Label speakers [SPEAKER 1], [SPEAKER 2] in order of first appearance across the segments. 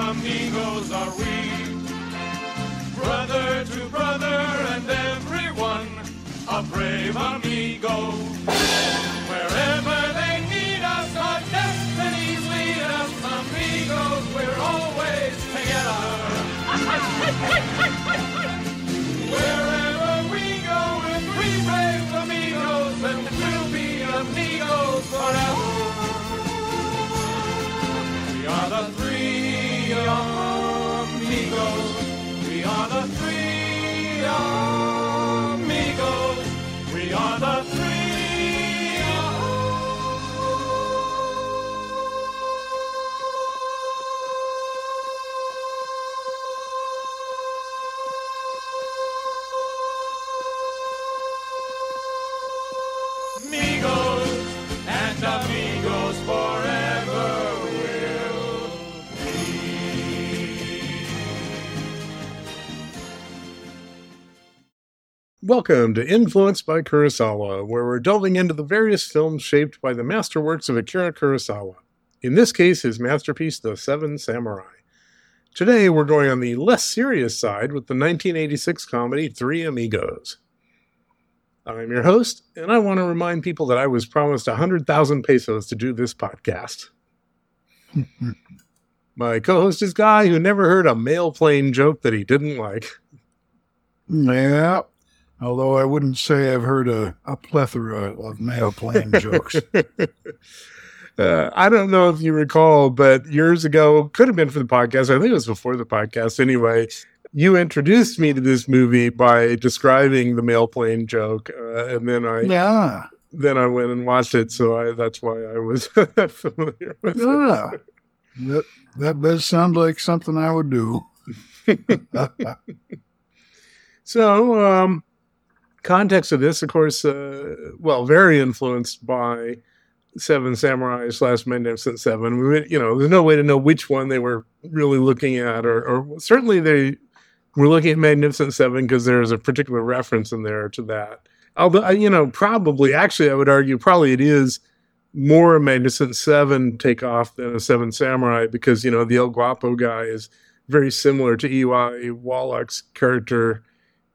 [SPEAKER 1] amigos are we.
[SPEAKER 2] Welcome to Influenced by Kurosawa, where we're delving into the various films shaped by the masterworks of Akira Kurosawa. In this case, his masterpiece, The Seven Samurai. Today, we're going on the less serious side with the 1986 comedy Three Amigos. I'm your host, and I want to remind people that I was promised 100,000 pesos to do this podcast. My co host is Guy, who never heard a male plane joke that he didn't like.
[SPEAKER 3] Yeah. Although I wouldn't say I've heard a, a plethora of male playing jokes.
[SPEAKER 2] Uh, I don't know if you recall, but years ago, could have been for the podcast. I think it was before the podcast anyway. You introduced me to this movie by describing the male plane joke, uh, and then I
[SPEAKER 3] Yeah.
[SPEAKER 2] then I went and watched it. So I, that's why I was familiar with it.
[SPEAKER 3] Yeah. That, that does sound like something I would do.
[SPEAKER 2] So, um, context of this, of course, uh, well, very influenced by Seven Samurai slash Magnificent Seven. We, you know, there's no way to know which one they were really looking at, or, or certainly they were looking at Magnificent Seven because there's a particular reference in there to that. Although, you know, probably, actually, I would argue probably it is more a Magnificent Seven takeoff than a Seven Samurai because, you know, the El Guapo guy is very similar to Eli Wallach's character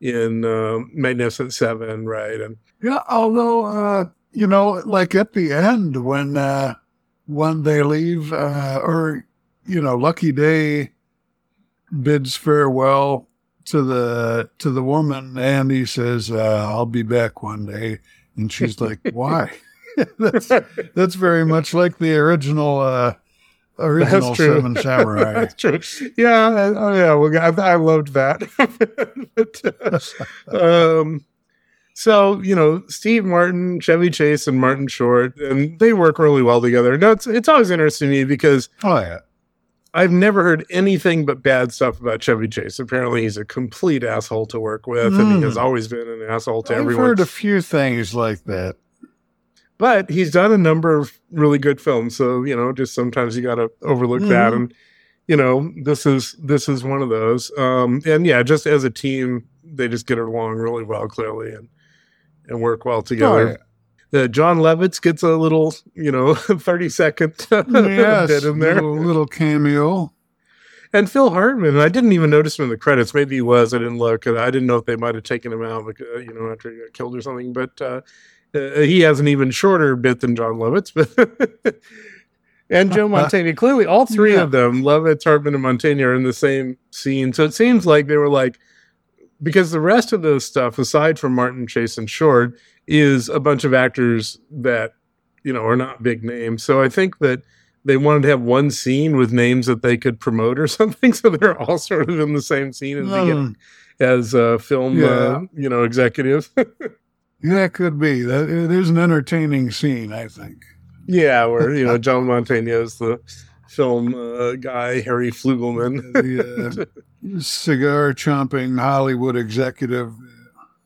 [SPEAKER 2] in uh, Magnificent Seven, right? And
[SPEAKER 3] Yeah, although uh, you know, like at the end when uh when they leave uh or you know, Lucky Day bids farewell to the to the woman and he says, uh, I'll be back one day and she's like, Why? that's that's very much like the original uh original
[SPEAKER 2] That's true.
[SPEAKER 3] Seven Samurai.
[SPEAKER 2] That's true. Yeah. Oh, yeah. Well, I, I loved that. But, uh, um, so you know, Steve Martin, Chevy Chase, and Martin Short, and they work really well together. No, it's it's always interesting to me because
[SPEAKER 3] oh yeah.
[SPEAKER 2] I've never heard anything but bad stuff about Chevy Chase. Apparently, he's a complete asshole to work with, and he
[SPEAKER 3] Mm.
[SPEAKER 2] has always been an asshole to everyone.
[SPEAKER 3] I've heard a few things like that.
[SPEAKER 2] But he's done a number of really good films so you know just sometimes you got to overlook that.
[SPEAKER 3] Mhm.
[SPEAKER 2] and you know this is this is one of those. Um and yeah just as a team they just get along really well clearly and and work well together. Uh, Jon Lovitz gets a little you know 30 second
[SPEAKER 3] yes,
[SPEAKER 2] bit in there.
[SPEAKER 3] little, little cameo.
[SPEAKER 2] and phil hartman i didn't even notice him in the credits. Maybe he was i didn't look and i didn't know if they might have taken him out because, uh, you know after he got killed or something but uh uh, he has an even shorter bit than Jon Lovitz, but and Joe Mantegna. Clearly, all three
[SPEAKER 3] Yeah.
[SPEAKER 2] of them, Lovitz, Hartman, and Mantegna, are in the same scene. So it seems like they were like, because the rest of the stuff, aside from Martin, Chase, and Short, is a bunch of actors that you know are not big names. So I think that they wanted to have one scene with names that they could promote or something. So they're all sort of in the same scene as, the,
[SPEAKER 3] Mm,
[SPEAKER 2] as uh, film,
[SPEAKER 3] Yeah.
[SPEAKER 2] uh, you know, executives.
[SPEAKER 3] that could be. That it is an entertaining scene, I think.
[SPEAKER 2] Yeah, where you know John Mantegna is the film uh, guy, Harry Flugelman.
[SPEAKER 3] The uh, cigar chomping Hollywood executive.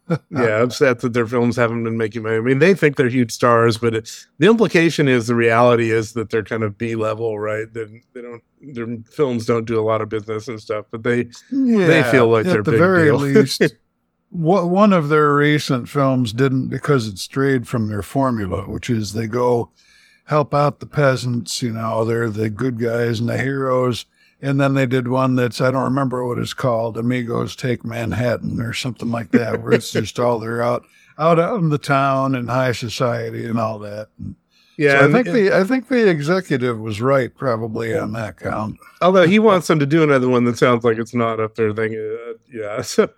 [SPEAKER 2] yeah, upset that their films haven't been making money. I mean, they think they're huge stars, but it, the implication is the reality is that they're kind of B level, right? They, they don't their films don't do a lot of business and stuff, but they
[SPEAKER 3] Yeah,
[SPEAKER 2] feel like
[SPEAKER 3] at
[SPEAKER 2] they're
[SPEAKER 3] the
[SPEAKER 2] big
[SPEAKER 3] very
[SPEAKER 2] deal.
[SPEAKER 3] least. One of their recent films didn't because it strayed from their formula, which is they go help out the peasants. You know, they're the good guys and the heroes, And then they did one that's I don't remember what it's called, Amigos Take Manhattan or something like that, where it's just all they're out out out in the town and high society and all that.
[SPEAKER 2] Yeah,
[SPEAKER 3] so I think
[SPEAKER 2] and-
[SPEAKER 3] the I think the executive was right probably on that count.
[SPEAKER 2] although he wants them to do another one that sounds like it's not up there thing. Uh, yeah, so,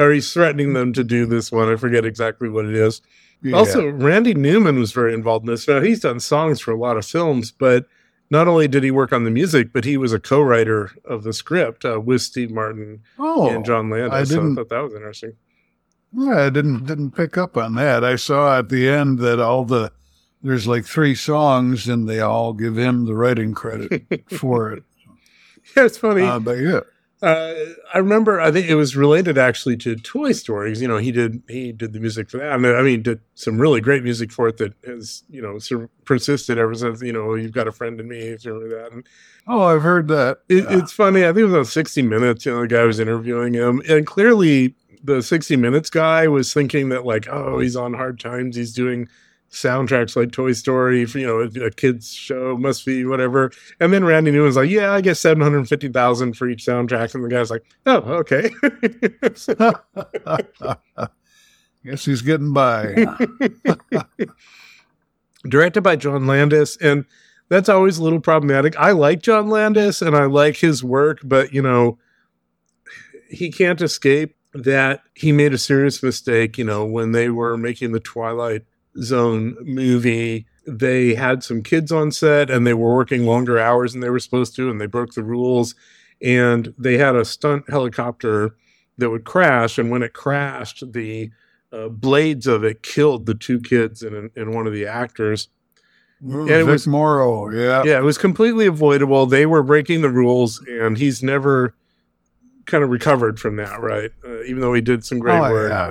[SPEAKER 2] or he's threatening them to do this one. I forget exactly what it is.
[SPEAKER 3] Yeah.
[SPEAKER 2] Also, Randy Newman was very involved in this. Now he's done songs for a lot of films, but not only did he work on the music, but he was a co-writer of the script uh, with Steve Martin
[SPEAKER 3] oh,
[SPEAKER 2] and John Landis.
[SPEAKER 3] I
[SPEAKER 2] so I
[SPEAKER 3] didn't-
[SPEAKER 2] thought that was interesting.
[SPEAKER 3] Yeah, I didn't didn't pick up on that. I saw at the end that all the there's like three songs and they all give him the writing credit for it.
[SPEAKER 2] Yeah, it's funny.
[SPEAKER 3] Uh, but yeah,
[SPEAKER 2] Uh, I remember. I think it was related actually to Toy Story. 'cause, You know, he did he did the music for that. I mean, I mean, did some really great music for it that has you know sur- persisted ever since. You know, you've got a friend in me, like that. And
[SPEAKER 3] oh, I've heard that.
[SPEAKER 2] it,
[SPEAKER 3] Yeah.
[SPEAKER 2] It's funny. I think it was on 60 Minutes. You know, the guy was interviewing him, and clearly the 60 Minutes guy was thinking that like, oh, he's on hard times. He's doing soundtracks like Toy Story you know a, a kids show must be whatever. And then Randy Newman's like, yeah, I guess 750,000 for each soundtrack, and the guy's like, oh, okay.
[SPEAKER 3] Guess he's getting by.
[SPEAKER 2] directed by John Landis, and that's always a little problematic. I like John Landis and I like his work, but you know, he can't escape that he made a serious mistake. You know, when they were making the Twilight Zone movie, they had some kids on set and they were working longer hours than they were supposed to, and they broke the rules. And they had a stunt helicopter that would crash, and when it crashed, the uh, blades of it killed the two kids and, and one of the actors.
[SPEAKER 3] and
[SPEAKER 2] it
[SPEAKER 3] Vic
[SPEAKER 2] was-
[SPEAKER 3] Morrow, yeah.
[SPEAKER 2] Yeah, it was completely avoidable. They were breaking the rules, and he's never kind of recovered from that, right? Uh, even though he did some great
[SPEAKER 3] Oh,
[SPEAKER 2] work.
[SPEAKER 3] yeah.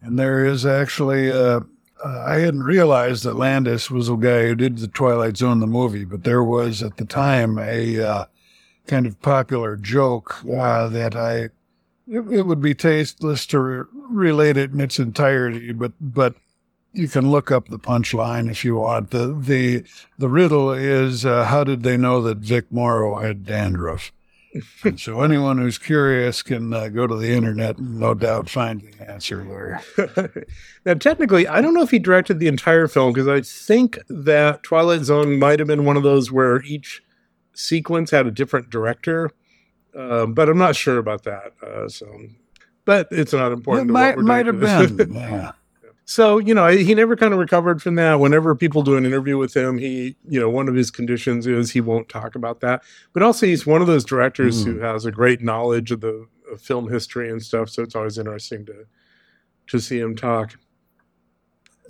[SPEAKER 3] And there is actually, uh, uh, I hadn't realized that Landis was the guy who did the Twilight Zone, the movie, but there was at the time a uh, kind of popular joke uh, that I, it, it would be tasteless to re- relate it in its entirety, but, but you can look up the punchline if you want. The, the, the riddle is, uh, how did they know that Vic Morrow had dandruff? And so anyone who's curious can uh, go to the internet and no doubt find the answer there.
[SPEAKER 2] now, technically, I don't know if he directed the entire film because I think that Twilight Zone might have been one of those where each sequence had a different director, um, but I'm not sure about that. Uh, so, but it's not important. to
[SPEAKER 3] might, might have been. Yeah.
[SPEAKER 2] So, you know, he never kind of recovered from that. Whenever people do an interview with him, he, you know, one of his conditions is he won't talk about that. But also, he's one of those directors who mm. has a great knowledge of the of film history and stuff. So it's always interesting to to see him talk.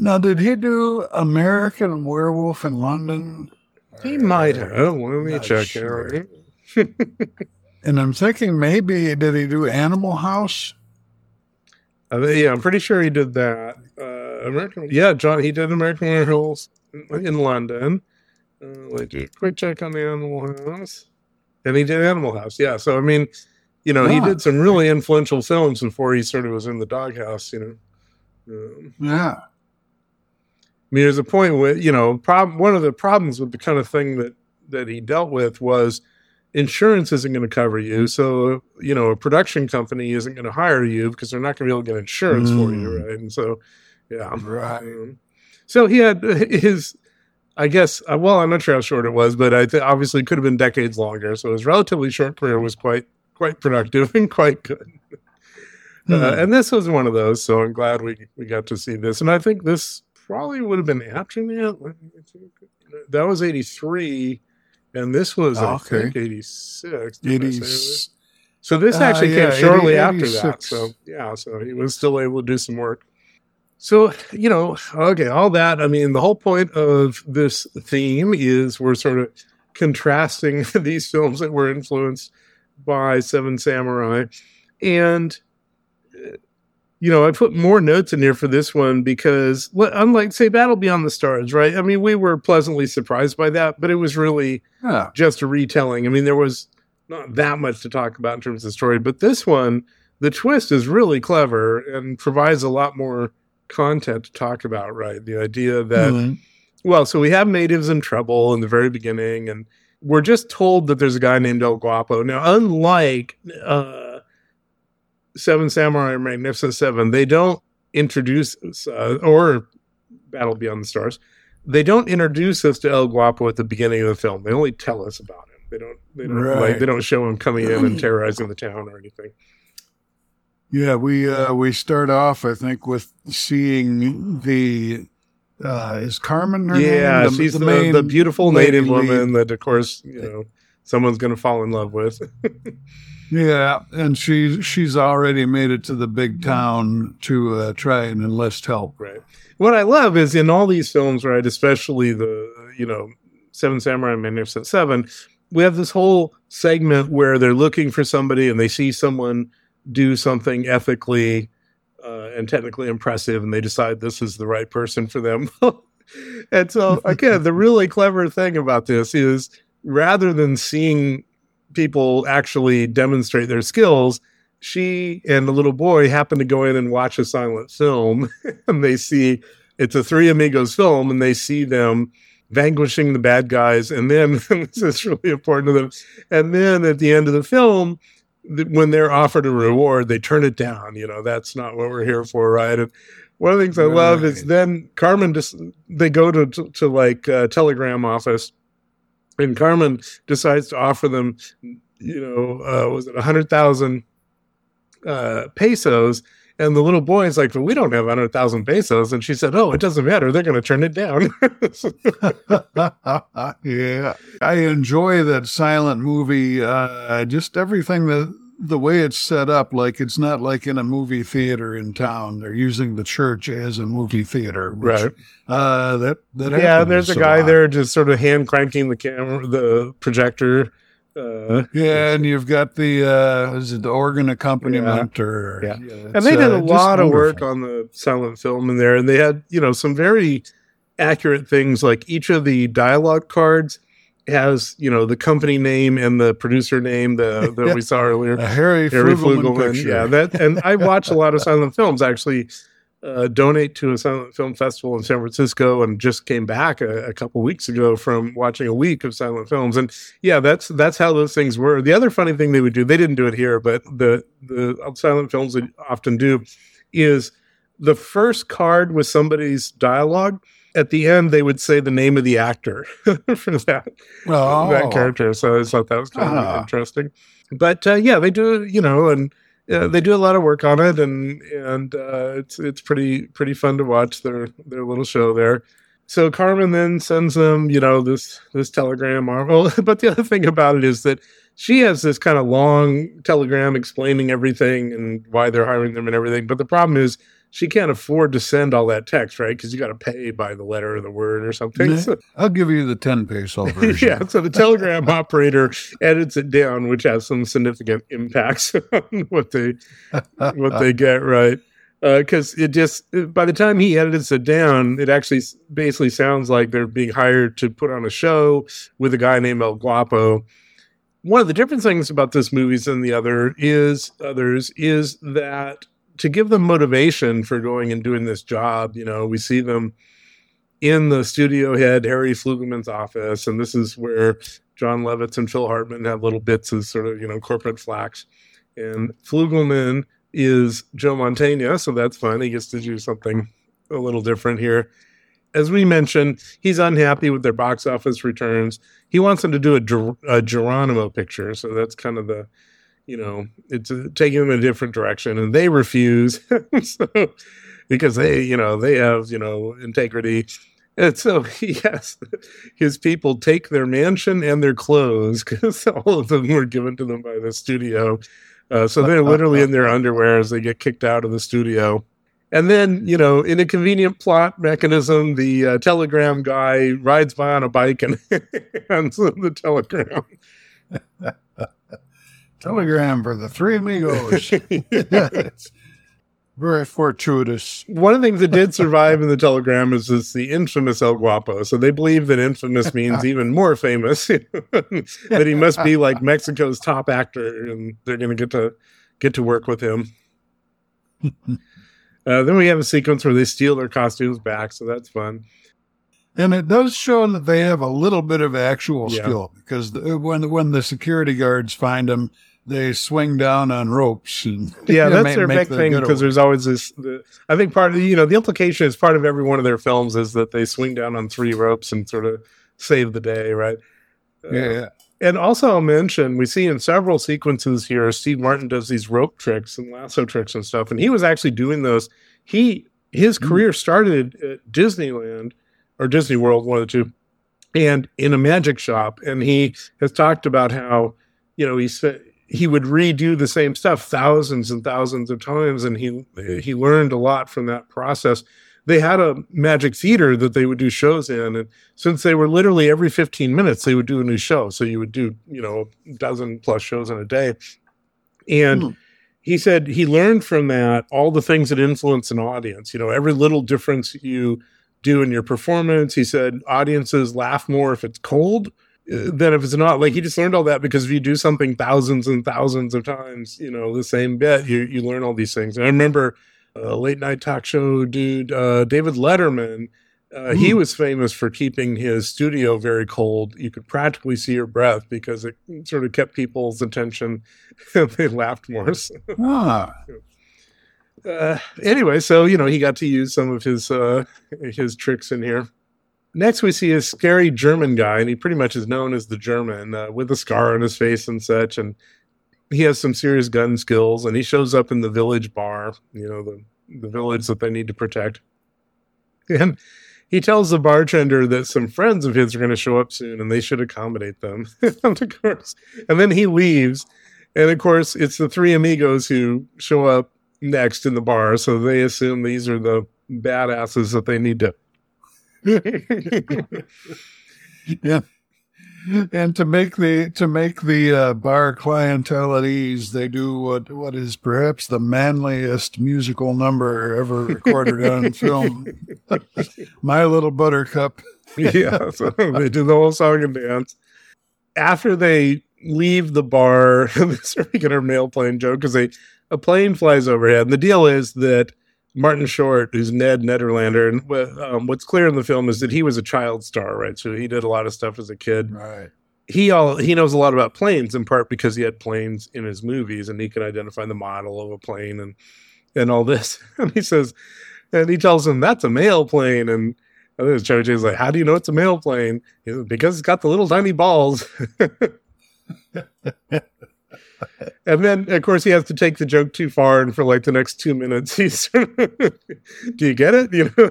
[SPEAKER 3] Now, did he do American Werewolf in London?
[SPEAKER 2] He might have. Let me
[SPEAKER 3] Not
[SPEAKER 2] check.
[SPEAKER 3] sure.
[SPEAKER 2] it.
[SPEAKER 3] And I'm thinking maybe did he do Animal House?
[SPEAKER 2] Uh, yeah, I'm pretty sure he did that. Uh, American, yeah, John, he did American Werewolves in London. Uh, let me do a quick check on the Animal House, and he did Animal House. Yeah, so I mean, you know, he did some really influential films before he sort of was in the doghouse. You know, um,
[SPEAKER 3] Yeah.
[SPEAKER 2] I mean, there's a point where you know, problem. One of the problems with the kind of thing that that he dealt with was insurance isn't going to cover you. So you know, a production company isn't going to hire you because they're not going to be able to get insurance for you,
[SPEAKER 3] Mm.
[SPEAKER 2] right? And so, yeah,
[SPEAKER 3] Right.
[SPEAKER 2] um, so he had his, I guess. Uh, well, I'm not sure how short it was, but I th- obviously it could have been decades longer. So his relatively short career was quite quite productive and quite good. Uh,
[SPEAKER 3] Hmm.
[SPEAKER 2] and this was one of those, so I'm glad we we got to see this. And I think this probably would have been after that. Let me think. That was '83, and this was I
[SPEAKER 3] Okay.
[SPEAKER 2] think '86.
[SPEAKER 3] 80,
[SPEAKER 2] So this
[SPEAKER 3] Uh,
[SPEAKER 2] actually
[SPEAKER 3] yeah,
[SPEAKER 2] came shortly
[SPEAKER 3] 80
[SPEAKER 2] after that. So yeah, so he was still able to do some work. So you know, okay, all that. I mean, the whole point of this theme is we're sort of contrasting these films that were influenced by Seven Samurai, and uh, you know, I put more notes in here for this one because, unlike say Battle Beyond the Stars, right? I mean, we were pleasantly surprised by that, but it was really
[SPEAKER 3] Yeah.
[SPEAKER 2] just a retelling. I mean, there was not that much to talk about in terms of the story, but this one, the twist is really clever and provides a lot more content to talk about, right? The idea that,
[SPEAKER 3] Mhm.
[SPEAKER 2] well, so we have natives in trouble in the very beginning, and we're just told that there's a guy named El Guapo. Now, unlike uh, Seven Samurai or Magnificent Seven, they don't introduce us, uh, or Battle Beyond the Stars. They don't introduce us to El Guapo at the beginning of the film. They only tell us about him. They don't. They don't like. They don't show him coming in and terrorizing the town or anything.
[SPEAKER 3] Yeah, we uh, we start off, I think, with seeing the uh, is Carmen her
[SPEAKER 2] yeah,
[SPEAKER 3] name?
[SPEAKER 2] she's the, the,
[SPEAKER 3] main
[SPEAKER 2] beautiful native
[SPEAKER 3] lead.
[SPEAKER 2] woman that, of course, you know, someone's going to fall in love with.
[SPEAKER 3] Yeah, and she she's already made it to the big town to uh, try and enlist help.
[SPEAKER 2] Right. What I love is in all these films, right, especially the, you know, Seven Samurai and Magnificent Seven, we have this whole segment where they're looking for somebody and they see someone do something ethically uh, and technically impressive and they decide this is the right person for them. and so, again, the really clever thing about this is rather than seeing people actually demonstrate their skills, she and the little boy happen to go in and watch a silent film and they see it's a three amigos film and they see them vanquishing the bad guys and then this is really important to them and then at the end of the film when they're offered a reward they turn it down you know that's not what we're here for right? And one of the things i love is then carmen just they go to to, to like a telegram office and carmen decides to offer them you know uh was it a hundred thousand uh pesos and the little boy is like, well, we don't have 100,000 pesos. And she said, oh, it doesn't matter. They're going to turn it down.
[SPEAKER 3] yeah, I enjoy that silent movie. Uh, just everything that the way it's set up, like it's not like in a movie theater in town. They're using the church as a movie theater, which,
[SPEAKER 2] right.
[SPEAKER 3] Uh, that that
[SPEAKER 2] Yeah. There's a guy there just sort of hand cranking the camera, the projector. Uh,
[SPEAKER 3] Yeah, and you've got the uh, is it the organ accompaniment or
[SPEAKER 2] Yeah.
[SPEAKER 3] it's,
[SPEAKER 2] and they did
[SPEAKER 3] uh,
[SPEAKER 2] a
[SPEAKER 3] just
[SPEAKER 2] lot of work on the silent film in there. And they had, you know, some very accurate things like each of the dialogue cards has, you know, the company name and the producer name the, that we saw earlier.
[SPEAKER 3] a Harry,
[SPEAKER 2] Harry
[SPEAKER 3] Flugelman,
[SPEAKER 2] Flugelman. Yeah, that and I watch a lot of silent films. Actually, uh, donate to a silent film festival in San Francisco, and just came back a, a couple weeks ago from watching a week of silent films. And yeah, that's that's how those things were. The other funny thing they would do, they didn't do it here, but the the silent films they often do is the first card was somebody's dialogue. At the end, they would say the name of the actor for that
[SPEAKER 3] oh,
[SPEAKER 2] that character. So I thought that was kind of
[SPEAKER 3] Ah.
[SPEAKER 2] interesting. But uh, yeah, they do, you know, and uh, they do a lot of work on it, and and uh, it's it's pretty pretty fun to watch their their little show there. So Carmen then sends them, you know, this this telegram. Oh, but the other thing about it is that she has this kind of long telegram explaining everything and why they're hiring them and everything. But the problem is she can't afford to send all that text, right? Because you got to pay by the letter or the word or something. So-
[SPEAKER 3] I'll give you the ten peso version.
[SPEAKER 2] yeah, so the telegram operator edits it down, which has some significant impacts on what they what they get right. Uh, because it just by the time he edits it down, it actually basically sounds like they're being hired to put on a show with a guy named El Guapo. One of the different things about this movie than the other is others is that to give them motivation for going and doing this job, you know, we see them in the studio head Harry Flugelman's office, and this is where Jon Lovitz and Phil Hartman have little bits of sort of you know corporate flax. And Flugelman is Joe Mantegna, so that's fun. He gets to do something a little different here. As we mentioned, he's unhappy with their box office returns. He wants them to do a, a Geronimo picture, so that's kind of the, you know, it's uh, taking them in a different direction, and they refuse. so, because they, you know, they have, you know, integrity. And so yes, his people take their mansion and their clothes because all of them were given to them by the studio. Uh, so they're literally in their underwear as they get kicked out of the studio. And then, you know, in a convenient plot mechanism, the uh, telegram guy rides by on a bike and hands them the telegram.
[SPEAKER 3] Telegram for the three amigos. Very fortuitous.
[SPEAKER 2] One of the things that did survive in the telegram is this, the infamous El Guapo. So they believe that infamous means even more famous. that he must be like Mexico's top actor, and they're going to get to get to work with him. uh, then we have a sequence where they steal their costumes back, so that's fun.
[SPEAKER 3] And it does show that they have a little bit of actual
[SPEAKER 2] Yeah.
[SPEAKER 3] skill because the, when when the security guards find them, they swing down on ropes and
[SPEAKER 2] Yeah, that's
[SPEAKER 3] make-
[SPEAKER 2] their
[SPEAKER 3] make
[SPEAKER 2] big thing because there's always this. The, I think part of the, you know the implication is part of every one of their films is that they swing down on three ropes and sort of save the day, right? Uh,
[SPEAKER 3] yeah, yeah.
[SPEAKER 2] And also, I'll mention we see in several sequences here, Steve Martin does these rope tricks and lasso tricks and stuff, and he was actually doing those. He his
[SPEAKER 3] Mm.
[SPEAKER 2] career started at Disneyland or Disney World, one of the two, and in a magic shop. And he has talked about how you know he said he would redo the same stuff thousands and thousands of times, and he he learned a lot from that process. They had a magic theater that they would do shows in, and since they were literally every 15 minutes they would do a new show so you would do you know a dozen plus shows in a day and
[SPEAKER 3] Hmm.
[SPEAKER 2] he said he learned from that all the things that influence an audience you know every little difference you do in your performance he said audiences laugh more if it's cold uh, than if it's not like he just learned all that because if you do something thousands and thousands of times you know the same bit you you learn all these things and i remember a late night talk show dude uh, david letterman uh, he
[SPEAKER 3] Hmm.
[SPEAKER 2] was famous for keeping his studio very cold. You could practically see your breath because it sort of kept people's attention. and they laughed more.
[SPEAKER 3] Ah,
[SPEAKER 2] uh, anyway, so you know he got to use some of his uh, his tricks in here. Next, we see a scary German guy, and he pretty much is known as the German uh, with a scar on his face and such. And he has some serious gun skills, and he shows up in the village bar, you know, the the village that they need to protect. And he tells the bartender that some friends of his are going to show up soon, and they should accommodate them. and of course, and then he leaves, and of course, it's the three amigos who show up next in the bar, so they assume these are the badasses that they need to.
[SPEAKER 3] yeah. And to make the to make the uh, bar clientele at ease, they do what what is perhaps the manliest musical number ever recorded on film. My Little Buttercup.
[SPEAKER 2] yeah, so they do the whole song and dance. After they leave the bar, this is a regular mail plane joke because they a plane flies overhead, and the deal is that Martin Short, who's Ned Nederlander, and um, what's clear in the film is that he was a child star, right? So he did a lot of stuff as a kid.
[SPEAKER 3] Right.
[SPEAKER 2] He all he knows a lot about planes in part because he had planes in his movies, and he can identify the model of a plane and and all this. And he says, and he tells him that's a mail plane, and and then Chevy like, "How do you know it's a mail plane?" Says, because it's got the little tiny balls. and then, of course, he has to take the joke too far, and for like the next two minutes, he's, "Do you get it?" You know.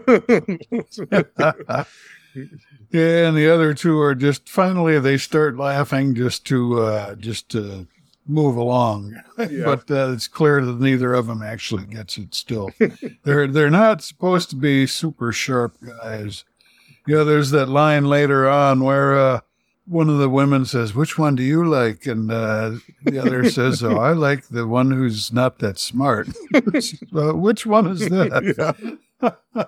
[SPEAKER 3] Yeah, and the other two are just finally they start laughing just to uh, just to move along.
[SPEAKER 2] Yeah.
[SPEAKER 3] But uh, it's clear that neither of them actually gets it. Still, they're they're not supposed to be super sharp guys. Yeah, there's that line later on where uh, one of the women says, "Which one do you like?" and uh, the other says, "Oh, I like the one who's not that smart." uh, which one is that? Yeah.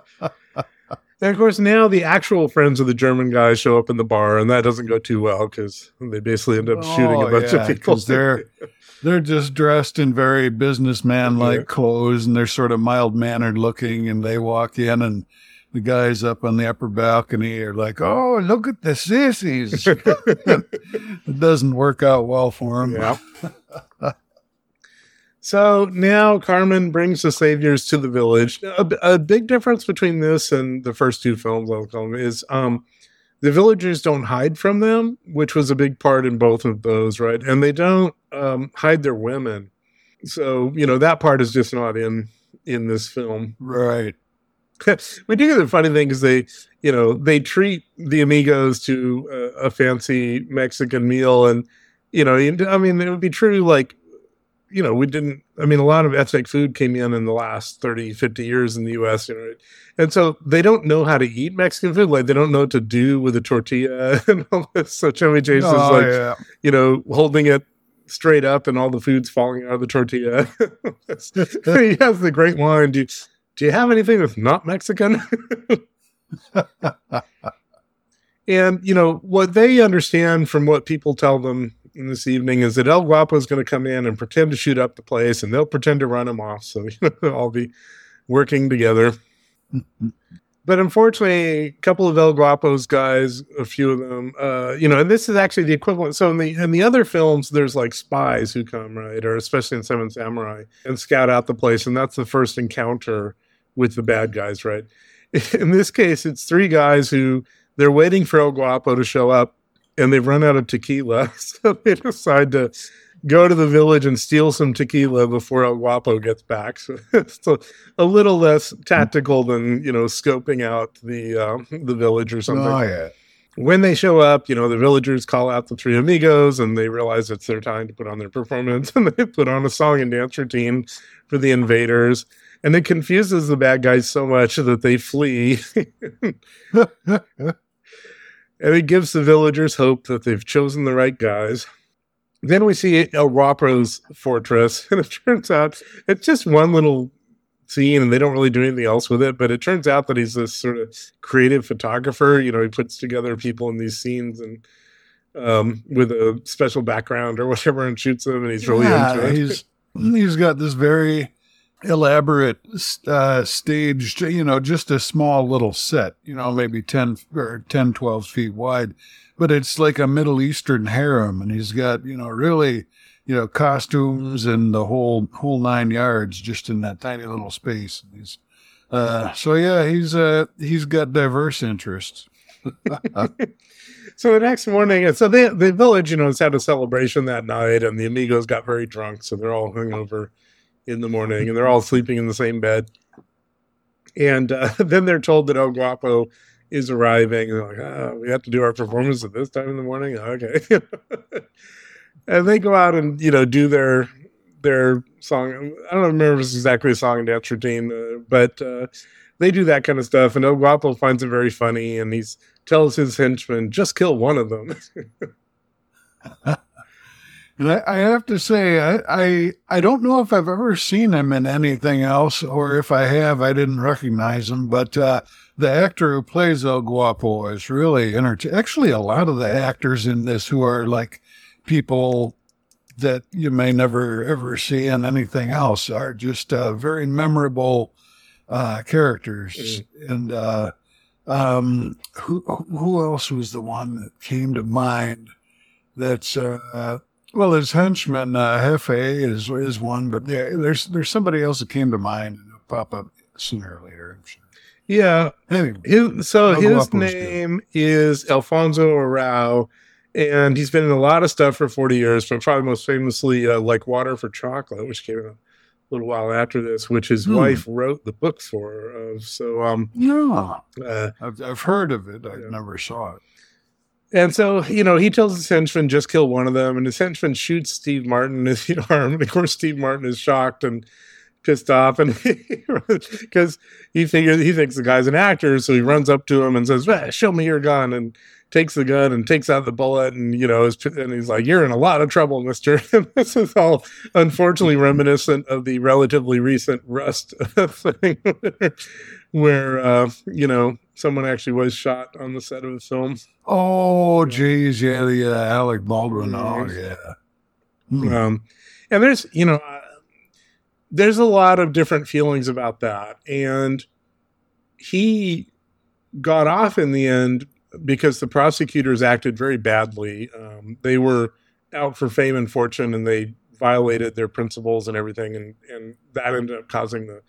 [SPEAKER 2] And of course, now the actual friends of the German guy show up in the bar, and that doesn't go too well because they basically end up shooting a
[SPEAKER 3] Oh,
[SPEAKER 2] bunch
[SPEAKER 3] yeah,
[SPEAKER 2] of people.
[SPEAKER 3] they're they're just dressed in very businessman like
[SPEAKER 2] Yeah.
[SPEAKER 3] clothes and they're sort of mild mannered looking and they walk in and the guys up on the upper balcony are like, Oh, look at the sissies. it doesn't work out well for them.
[SPEAKER 2] Yeah. so now Carmen brings the saviors to the village. A, a big difference between this and the first two films, I'll call them, is um, the villagers don't hide from them, which was a big part in both of those, right? And they don't um, hide their women. So you know that part is just not in in this film.
[SPEAKER 3] Right.
[SPEAKER 2] we do the funny thing is they you know they treat the amigos to a, a fancy mexican meal and you know i mean it would be true like you know we didn't i mean a lot of ethnic food came in in the last 30 50 years in the us you know and so they don't know how to eat mexican food. Like they don't know what to do with a tortilla and all this. So chevy chase oh, is
[SPEAKER 3] Oh,
[SPEAKER 2] like
[SPEAKER 3] yeah.
[SPEAKER 2] you know holding it straight up and all the food's falling out of the tortilla. He has the great line do you, do you have anything that's not mexican and you know what they understand from what people tell them in this evening is that El Guapo is going to come in and pretend to shoot up the place, and they'll pretend to run him off. So you know, they'll all be working together. but unfortunately, a couple of El Guapos guys, a few of them, uh, you know, and this is actually the equivalent. So in the in the other films, there's like spies who come, right, or especially in Seven Samurai, and scout out the place, and that's the first encounter with the bad guys, right? In this case, it's three guys who they're waiting for El Guapo to show up, and they've run out of tequila, so they decide to go to the village and steal some tequila before El Guapo gets back. So it's a, a little less tactical than you know scoping out the uh, the village or something.
[SPEAKER 3] Oh yeah.
[SPEAKER 2] When they show up, you know the villagers call out the three amigos, and they realize it's their time to put on their performance, and they put on a song and dance routine for the invaders. And it confuses the bad guys so much that they flee. and it gives the villagers hope that they've chosen the right guys. Then we see El Guapo's fortress, and it turns out it's just one little scene, and they don't really do anything else with it. But it turns out that he's this sort of creative photographer. You know, he puts together people in these scenes and um, with a special background or whatever, and shoots them, and he's really
[SPEAKER 3] yeah,
[SPEAKER 2] into it.
[SPEAKER 3] he's he's got this very elaborate uh, staged, you know, just a small little set, you know, maybe 10 or 10, 12 feet wide, but it's like a Middle Eastern harem. And he's got, you know, really, you know, costumes and the whole, whole nine yards just in that tiny little space. He's, uh, so yeah, he's, uh, he's got diverse interests.
[SPEAKER 2] So the next morning, so the the village, you know, has had a celebration that night, and the amigos got very drunk, so they're all hungover in the morning, and they're all sleeping in the same bed. And uh, then they're told that El Guapo is arriving. And they're like, oh, we have to do our performance at this time in the morning. Okay. and they go out and you know do their their song. I don't remember if it's exactly a song and dance routine, uh, but uh, they do that kind of stuff. And El Guapo finds it very funny, and he tells his henchmen just kill one of them.
[SPEAKER 3] And I, I have to say, I, I I don't know if I've ever seen him in anything else, or if I have, I didn't recognize him. But uh, the actor who plays El Guapo is really entertaining. Actually, a lot of the actors in this who are like people that you may never ever see in anything else are just uh, very memorable uh, characters. And uh, um, who who else was the one that came to mind? That's uh, well, his henchman uh, Jefe is is one, but yeah, there's there's somebody else that came to mind and pop up sooner or later. I'm sure.
[SPEAKER 2] yeah.
[SPEAKER 3] Anyway,
[SPEAKER 2] His, so his name is Alfonso Arau, and he's been in a lot of stuff for 40 years, but probably most famously uh, Like Water for Chocolate, which came out a little while after this, which his
[SPEAKER 3] Hmm.
[SPEAKER 2] wife wrote the book for. Of so um
[SPEAKER 3] no,
[SPEAKER 2] uh,
[SPEAKER 3] I've I've heard of it. I
[SPEAKER 2] Yeah.
[SPEAKER 3] never saw it.
[SPEAKER 2] And so you know he tells his henchman just kill one of them, and his henchman shoots Steve Martin in the arm, and of course Steve Martin is shocked and pissed off, and because he figures he thinks the guy's an actor, so he runs up to him and says, "Eh, "Show me your gun," and takes the gun and takes out the bullet, and you know, and he's like, "You're in a lot of trouble, Mister." And this is all unfortunately reminiscent of the relatively recent Rust thing, where uh, you know someone actually was shot on the set of the film.
[SPEAKER 3] Oh, geez, yeah, the uh, Alec Baldwin. Oh, yeah. Hmm.
[SPEAKER 2] Um, and there's, you know, uh, there's a lot of different feelings about that. And he got off in the end because the prosecutors acted very badly. Um, they were out for fame and fortune and they violated their principles and everything. And, and that ended up causing the,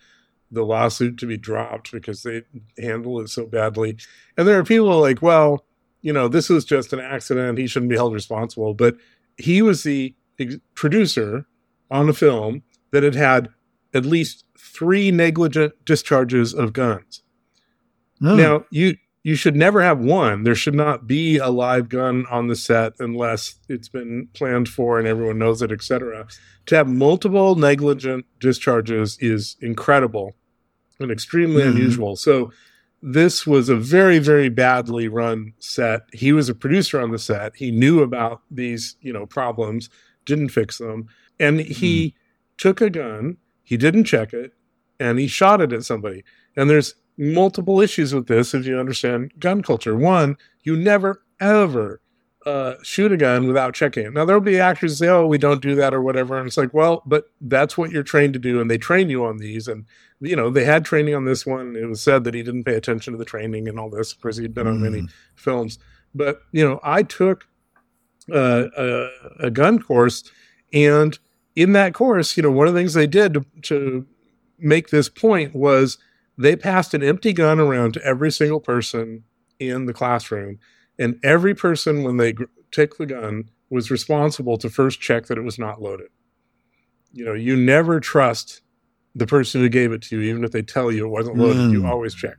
[SPEAKER 2] the lawsuit to be dropped because they handled it so badly. And there are people like, well, you know, this was just an accident. He shouldn't be held responsible. But he was the ex- producer on a film that had had at least three negligent discharges of guns.
[SPEAKER 3] No.
[SPEAKER 2] Now, you you should never have one. There should not be a live gun on the set unless it's been planned for and everyone knows it, etc. To have multiple negligent discharges is incredible and extremely
[SPEAKER 3] Mhm.
[SPEAKER 2] unusual. So this was a very very badly run set. He was a producer on the set. He knew about these, you know, problems, didn't fix them, and he took a gun, he didn't check it, and he shot it at somebody. And there's multiple issues with this if you understand gun culture. One, you never ever uh, shoot a gun without checking it. Now there'll be actors say, "Oh, we don't do that" or whatever, and it's like, well, but that's what you're trained to do, and they train you on these, and you know they had training on this one. It was said that he didn't pay attention to the training and all this. because he'd been on many films, but you know, I took uh, a, a gun course, and in that course, you know, one of the things they did to, to make this point was they passed an empty gun around to every single person in the classroom and every person when they gr- took the gun was responsible to first check that it was not loaded. You know you never trust the person who gave it to you even if they tell you it wasn't loaded you
[SPEAKER 3] Mm.
[SPEAKER 2] always check.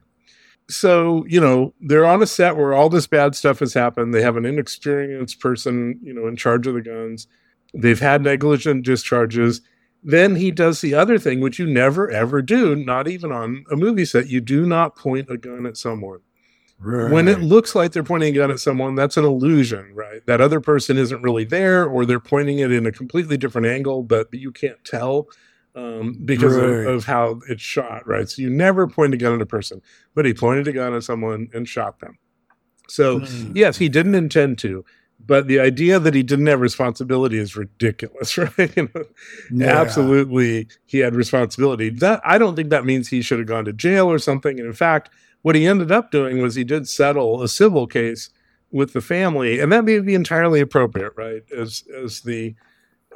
[SPEAKER 2] So you know they're on a set where all this bad stuff has happened. They have an inexperienced person you know in charge of the guns. They've had negligent discharges then he does the other thing which you never ever do not even on a movie set you do not point a gun at someone
[SPEAKER 3] Right.
[SPEAKER 2] when it looks like they're pointing a gun at someone, that's an illusion, right? That other person isn't really there, or they're pointing it in a completely different angle, but you can't tell um, because
[SPEAKER 3] Right.
[SPEAKER 2] of, of how it's shot, right? So you never point a gun at a person, but he pointed a gun at someone and shot them. So
[SPEAKER 3] Mm.
[SPEAKER 2] yes, he didn't intend to, but the idea that he didn't have responsibility is ridiculous, right? You know,
[SPEAKER 3] Yeah.
[SPEAKER 2] absolutely he had responsibility that i don't think that means he should have gone to jail or something and in fact what he ended up doing was he did settle a civil case with the family and that may be entirely appropriate right as as the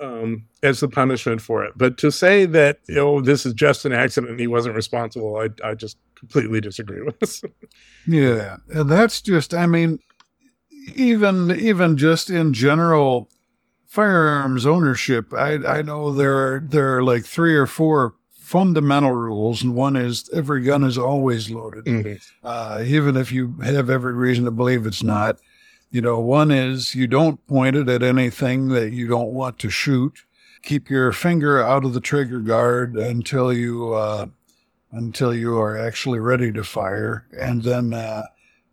[SPEAKER 2] um as the punishment for it but to say that you know this is just an accident and he wasn't responsible i i just completely disagree with
[SPEAKER 3] Yeah, and that's just I mean even even just in general firearms ownership, I I know there are there are like three or four fundamental rules and one is every gun is always loaded.
[SPEAKER 2] Mhm.
[SPEAKER 3] Uh, even if you have every reason to believe it's not. You know, one is you don't point it at anything that you don't want to shoot. Keep your finger out of the trigger guard until you uh, until you are actually ready to fire. And then uh,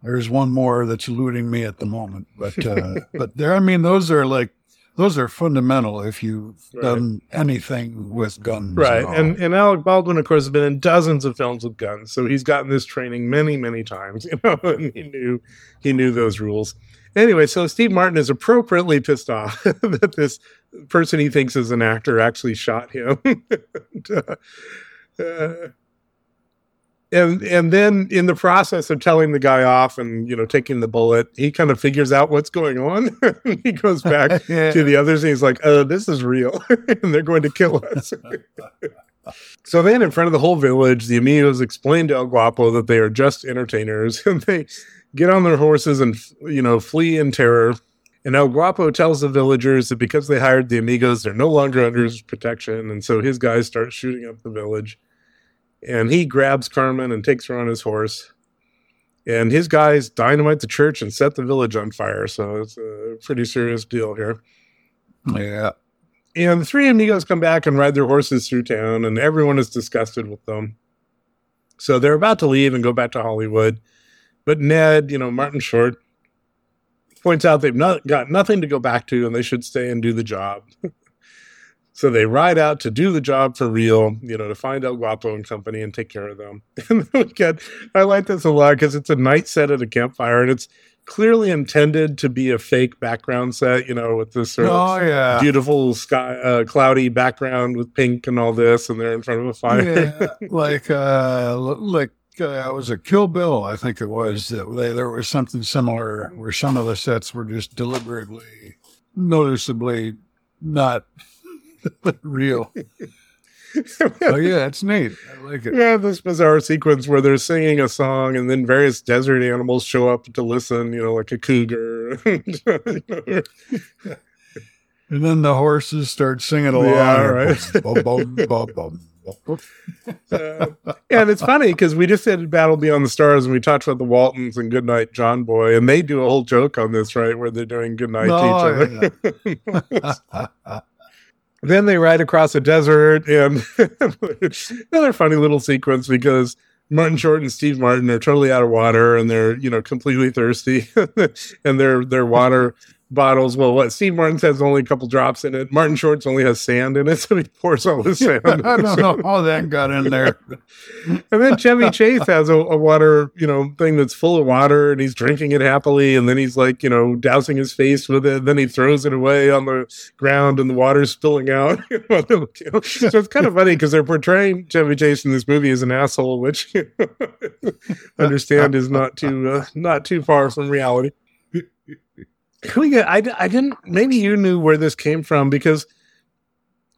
[SPEAKER 3] there's one more that's eluding me at the moment, but uh, but there, I mean, those are like those are fundamental if you've
[SPEAKER 2] Right.
[SPEAKER 3] done anything with guns,
[SPEAKER 2] right and and alec baldwin of course has been in dozens of films with guns so he's gotten this training many many times you know and he knew he knew those rules. Anyway so steve martin is appropriately pissed off that this person he thinks is an actor actually shot him. And, uh, uh, and and then in the process of telling the guy off and you know taking the bullet he kind of figures out what's going on. He goes back
[SPEAKER 3] Yeah.
[SPEAKER 2] to the others and he's like oh this is real. And they're going to kill us. So then in front of the whole village the amigos explain to el guapo that they are just entertainers. And they get on their horses and you know flee in terror. And el guapo tells the villagers that because they hired the amigos they're no longer under his protection. And so his guys start shooting up the village and he grabs carmen and takes her on his horse and his guys dynamite the church and set the village on fire so it's a pretty serious deal here
[SPEAKER 3] yeah.
[SPEAKER 2] and the three amigos come back and ride their horses through town, and everyone is disgusted with them. So they're about to leave and go back to Hollywood. But Ned, you know, Martin Short, points out they've not got nothing to go back to and they should stay and do the job. so they ride out to do the job for real, you know, to find El Guapo and company and take care of them. And then we get, I like this a lot because it's a night set at a campfire and it's clearly intended to be a fake background set, you know, with this sort of
[SPEAKER 3] Oh yeah.
[SPEAKER 2] beautiful sky, uh, cloudy background with pink and all this, and they're in front of a fire.
[SPEAKER 3] yeah, like uh, like uh, it was a Kill Bill, I think it was. That they, there was something similar where some of the sets were just deliberately, noticeably not real. oh yeah, it's neat. I like it.
[SPEAKER 2] yeah, this bizarre sequence where they're singing a song, and then various desert animals show up to listen. You know, like a cougar.
[SPEAKER 3] And then the horses start singing along.
[SPEAKER 2] Yeah, right.
[SPEAKER 3] Bum, bum, bum.
[SPEAKER 2] Uh, and it's funny because we just did Battle Beyond the Stars, and we talked about the Waltons and Goodnight John Boy, and they do a whole joke on this, right, where they're doing goodnight
[SPEAKER 3] Oh,
[SPEAKER 2] to each other. Then they ride across a desert and another funny little sequence because Martin Short and Steve Martin are totally out of water and they're you know completely thirsty and their their water bottles. Well, what Steve Martin has only a couple drops in it. Martin Short's only has sand in it, so he pours all the sand.
[SPEAKER 3] I don't know how that got in there.
[SPEAKER 2] And then Chevy Chase has a, a water, you know, thing that's full of water, and he's drinking it happily. And then he's like, you know, dousing his face with it. Then he throws it away on the ground, and the water's spilling out. so it's kind of funny because they're portraying Chevy Chase in this movie as an asshole, which understand is not too uh, not too far from reality. We get? I, I didn't. Maybe you knew where this came from because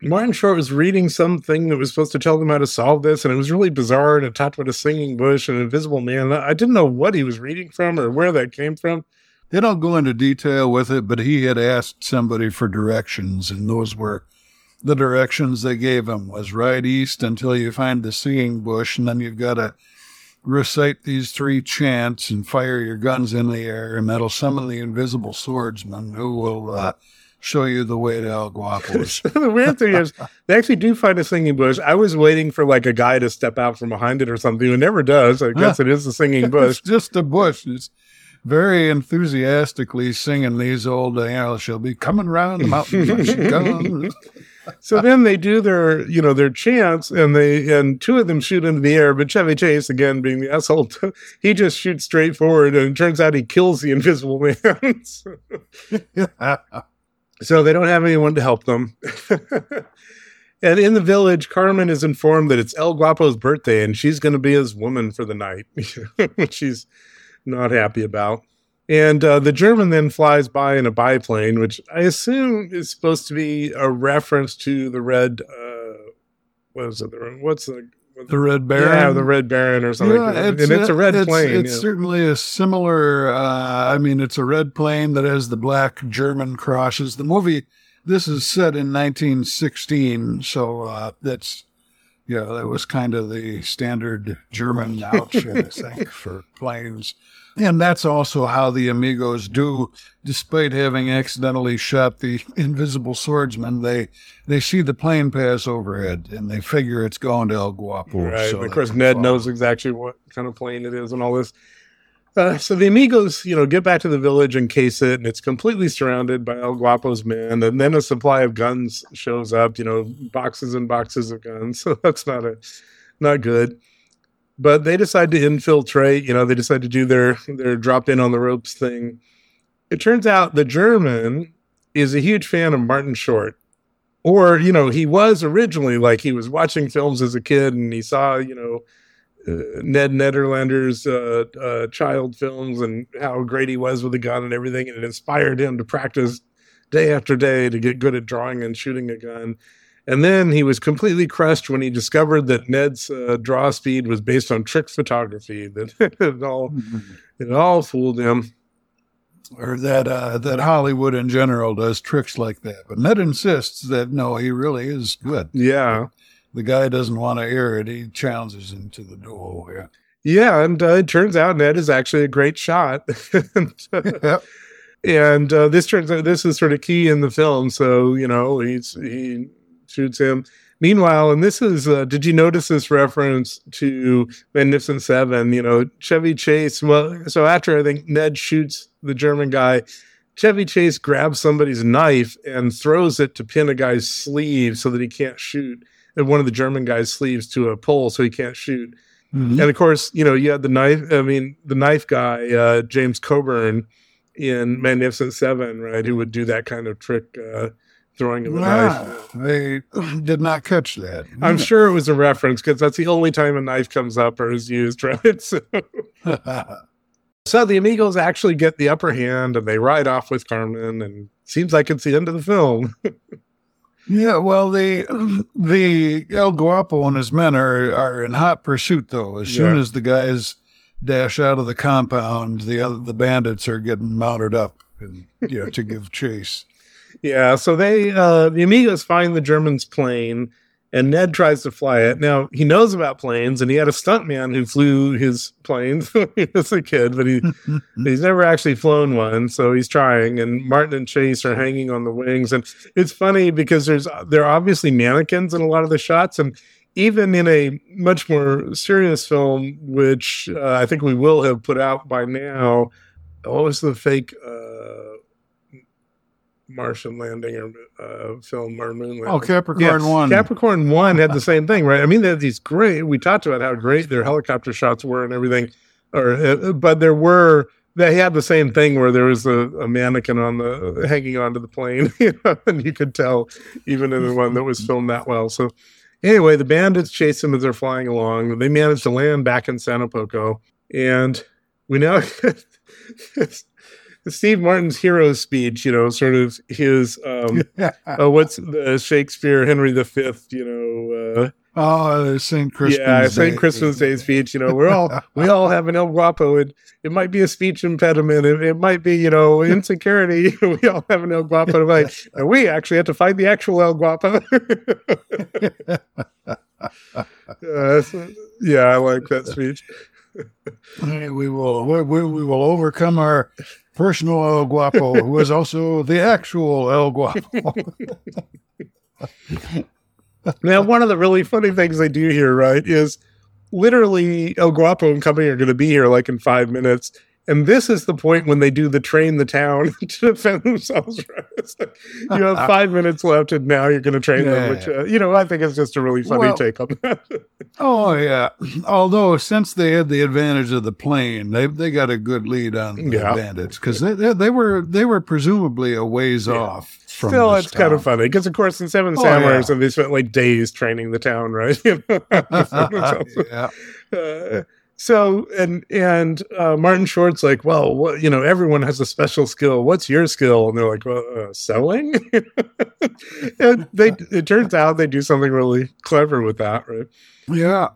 [SPEAKER 2] Martin Short was reading something that was supposed to tell them how to solve this, and it was really bizarre. And it talked about a singing bush and an invisible man. I didn't know what he was reading from or where that came from.
[SPEAKER 3] They don't go into detail with it, but he had asked somebody for directions, and those were the directions they gave him was right east until you find the singing bush, and then you've got to recite these three chants and fire your guns in the air, and that'll summon the invisible swordsman who will uh, show you the way to El Guapos.
[SPEAKER 2] the weird thing is, they actually do find a singing bush. I was waiting for like a guy to step out from behind it or something. It never does. I guess it is the singing bush.
[SPEAKER 3] it's just a bush. It's very enthusiastically singing these old, you know, she'll be coming round the mountain. she comes.
[SPEAKER 2] so then they do their, you know, their chants, and they and two of them shoot into the air. But Chevy Chase, again being the asshole, he just shoots straight forward, and it turns out he kills the Invisible Man. so, so they don't have anyone to help them. and in the village, Carmen is informed that it's El Guapo's birthday, and she's going to be his woman for the night, which she's not happy about. And uh, the German then flies by in a biplane, which I assume is supposed to be a reference to the red. Uh, what is it? The, what's the
[SPEAKER 3] the Red Baron?
[SPEAKER 2] Yeah, the Red Baron or something.
[SPEAKER 3] Yeah,
[SPEAKER 2] and it's a red
[SPEAKER 3] it's,
[SPEAKER 2] plane.
[SPEAKER 3] It's
[SPEAKER 2] yeah.
[SPEAKER 3] certainly a similar. Uh, I mean, it's a red plane that has the black German crosses. The movie. This is set in 1916, so uh, that's yeah, that was kind of the standard German outfit, I think, for planes. And that's also how the Amigos do, despite having accidentally shot the invisible swordsman. They they see the plane pass overhead and they figure it's going to El Guapo.
[SPEAKER 2] Right.
[SPEAKER 3] so
[SPEAKER 2] of course, Ned knows exactly what kind of plane it is and all this. Uh, so the amigos, you know, get back to the village and case it, and it's completely surrounded by El Guapo's men. And then a supply of guns shows up, you know, boxes and boxes of guns. So that's not a not good. But they decide to infiltrate. You know, they decide to do their their drop in on the ropes thing. It turns out the German is a huge fan of Martin Short. Or, you know, he was originally like he was watching films as a kid and he saw, you know, uh, Ned Nederlander's uh, uh, child films and how great he was with a gun and everything. And it inspired him to practice day after day to get good at drawing and shooting a gun. And then he was completely crushed when he discovered that Ned's uh, draw speed was based on trick photography. That it all it all fooled him.
[SPEAKER 3] or that uh, that Hollywood in general does tricks like that. But Ned insists that no, he really is good.
[SPEAKER 2] Yeah,
[SPEAKER 3] The guy doesn't want to hear it. He challenges him to the duel. Yeah.
[SPEAKER 2] yeah. And uh, it turns out Ned is actually a great shot. and
[SPEAKER 3] Yep.
[SPEAKER 2] and uh, this turns out this is sort of key in the film. So you know he's he shoots him. Meanwhile, and this is uh, did you notice this reference to Magnificent Seven? You know Chevy Chase. Well, so after I think Ned shoots the German guy, Chevy Chase grabs somebody's knife and throws it to pin a guy's sleeve so that he can't shoot. And one of the German guy's sleeves to a pole so he can't shoot.
[SPEAKER 3] Mhm.
[SPEAKER 2] And of course, you know, you had the knife. I mean, the knife guy, uh, James Coburn in Magnificent Seven, right? Who would do that kind of trick, uh, throwing of a knife.
[SPEAKER 3] Wow. They did not catch that.
[SPEAKER 2] I'm sure it was a reference because that's the only time a knife comes up or is used, right? So, so the Amigos actually get the upper hand and they ride off with Carmen, and seems like it's the end of the film.
[SPEAKER 3] yeah, well, the the El Guapo and his men are are in hot pursuit though. As soon
[SPEAKER 2] Yeah.
[SPEAKER 3] as the guys dash out of the compound, the other the bandits are getting mounted up and you know to give chase.
[SPEAKER 2] Yeah, so they uh the Amigos find the German's plane and Ned tries to fly it. Now he knows about planes and he had a stuntman who flew his planes as a kid, but he he's never actually flown one, so he's trying and Martin and Chase are hanging on the wings and it's funny because there's there are obviously mannequins in a lot of the shots and even in a much more serious film, which uh, I think we will have put out by now, what was the fake uh, Martian landing or uh, film or moon landing.
[SPEAKER 3] Oh, Capricorn
[SPEAKER 2] Yeah,
[SPEAKER 3] one.
[SPEAKER 2] Capricorn One had the same thing, right? I mean, they had these great. We talked about how great their helicopter shots were and everything, or uh, but there were they had the same thing where there was a, a mannequin on the hanging onto the plane, you know, and you could tell even in the one that was filmed that well. So anyway, the bandits chase them as they're flying along. They manage to land back in Santa Poco, and we now. Steve Martin's hero speech, you know, sort of his um, uh, what's the Shakespeare Henry V, you know, uh,
[SPEAKER 3] oh, St. Crispin's
[SPEAKER 2] yeah, St.
[SPEAKER 3] Day.
[SPEAKER 2] Christmas Day speech. You know, we're all we all have an El Guapo. It it might be a speech impediment. It, it might be you know insecurity. we all have an El Guapo. Like, and we actually have to find the actual El Guapo. Uh, so- yeah, I like that speech.
[SPEAKER 3] We will we, we will overcome our personal El Guapo, who is also the actual El Guapo.
[SPEAKER 2] Now, one of the really funny things they do here, right, is literally El Guapo and company are going to be here like in five minutes. And this is the point when they do the train the town to defend themselves. Right? Like, you have five minutes left, and now you're going to train them, which, uh, you know, I think it's just a really funny
[SPEAKER 3] Well-
[SPEAKER 2] take on that.
[SPEAKER 3] oh yeah. Although since they had the advantage of the plane, they they got a good lead on the
[SPEAKER 2] Yeah.
[SPEAKER 3] bandits because they, they they were they were presumably a ways off from.
[SPEAKER 2] Still, it's kind of funny because, of course, in Seven
[SPEAKER 3] Oh,
[SPEAKER 2] Samurais,
[SPEAKER 3] yeah.
[SPEAKER 2] they spent like days training the town, right? You know,
[SPEAKER 3] yeah.
[SPEAKER 2] Uh, so and and uh, Martin Short's like, well, what, you know, everyone has a special skill. What's your skill? And they're like, well, uh, sewing. and they it turns out they do something really clever with that, right?
[SPEAKER 3] Yeah.